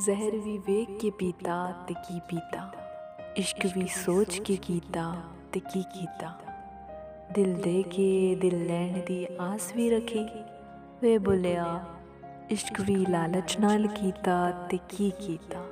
जहर भी वेग के पीता तिकी पीता। इश्क भी सोच के कीता तिकी कीता। दिल दे के दिल लैंड दी आस भी रखी। वे बोलिया, इश्क भी लालच नाल कीता तिकी कीता।